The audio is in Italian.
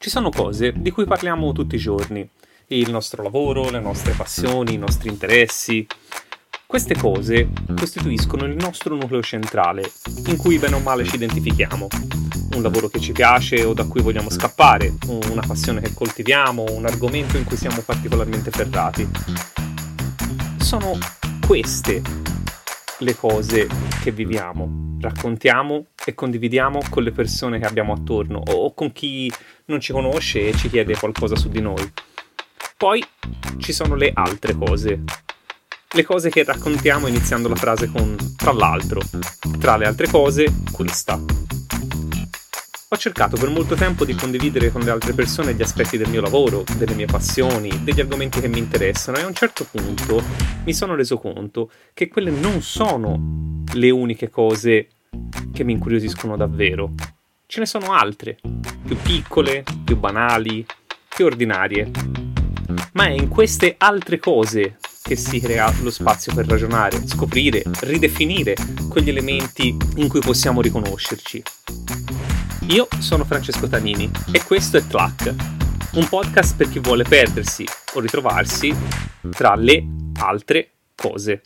Ci sono cose di cui parliamo tutti i giorni, il nostro lavoro, le nostre passioni, i nostri interessi. Queste cose costituiscono il nostro nucleo centrale, in cui bene o male ci identifichiamo. Un lavoro che ci piace o da cui vogliamo scappare, una passione che coltiviamo, un argomento in cui siamo particolarmente ferrati. Sono queste le cose che viviamo, raccontiamo e condividiamo con le persone che abbiamo attorno o con chi non ci conosce e ci chiede qualcosa su di noi. Poi ci sono le altre cose. Le cose che raccontiamo iniziando la frase con tra l'altro. Tra le altre cose, questa. Ho cercato per molto tempo di condividere con le altre persone gli aspetti del mio lavoro, delle mie passioni, degli argomenti che mi interessano e a un certo punto mi sono reso conto che quelle non sono le uniche cose che mi incuriosiscono davvero. Ce ne sono altre, più piccole, più banali, più ordinarie. Ma è in queste altre cose che si crea lo spazio per ragionare, scoprire, ridefinire quegli elementi in cui possiamo riconoscerci. Io sono Francesco Tanini e questo è Tlac, un podcast per chi vuole perdersi o ritrovarsi tra le altre cose.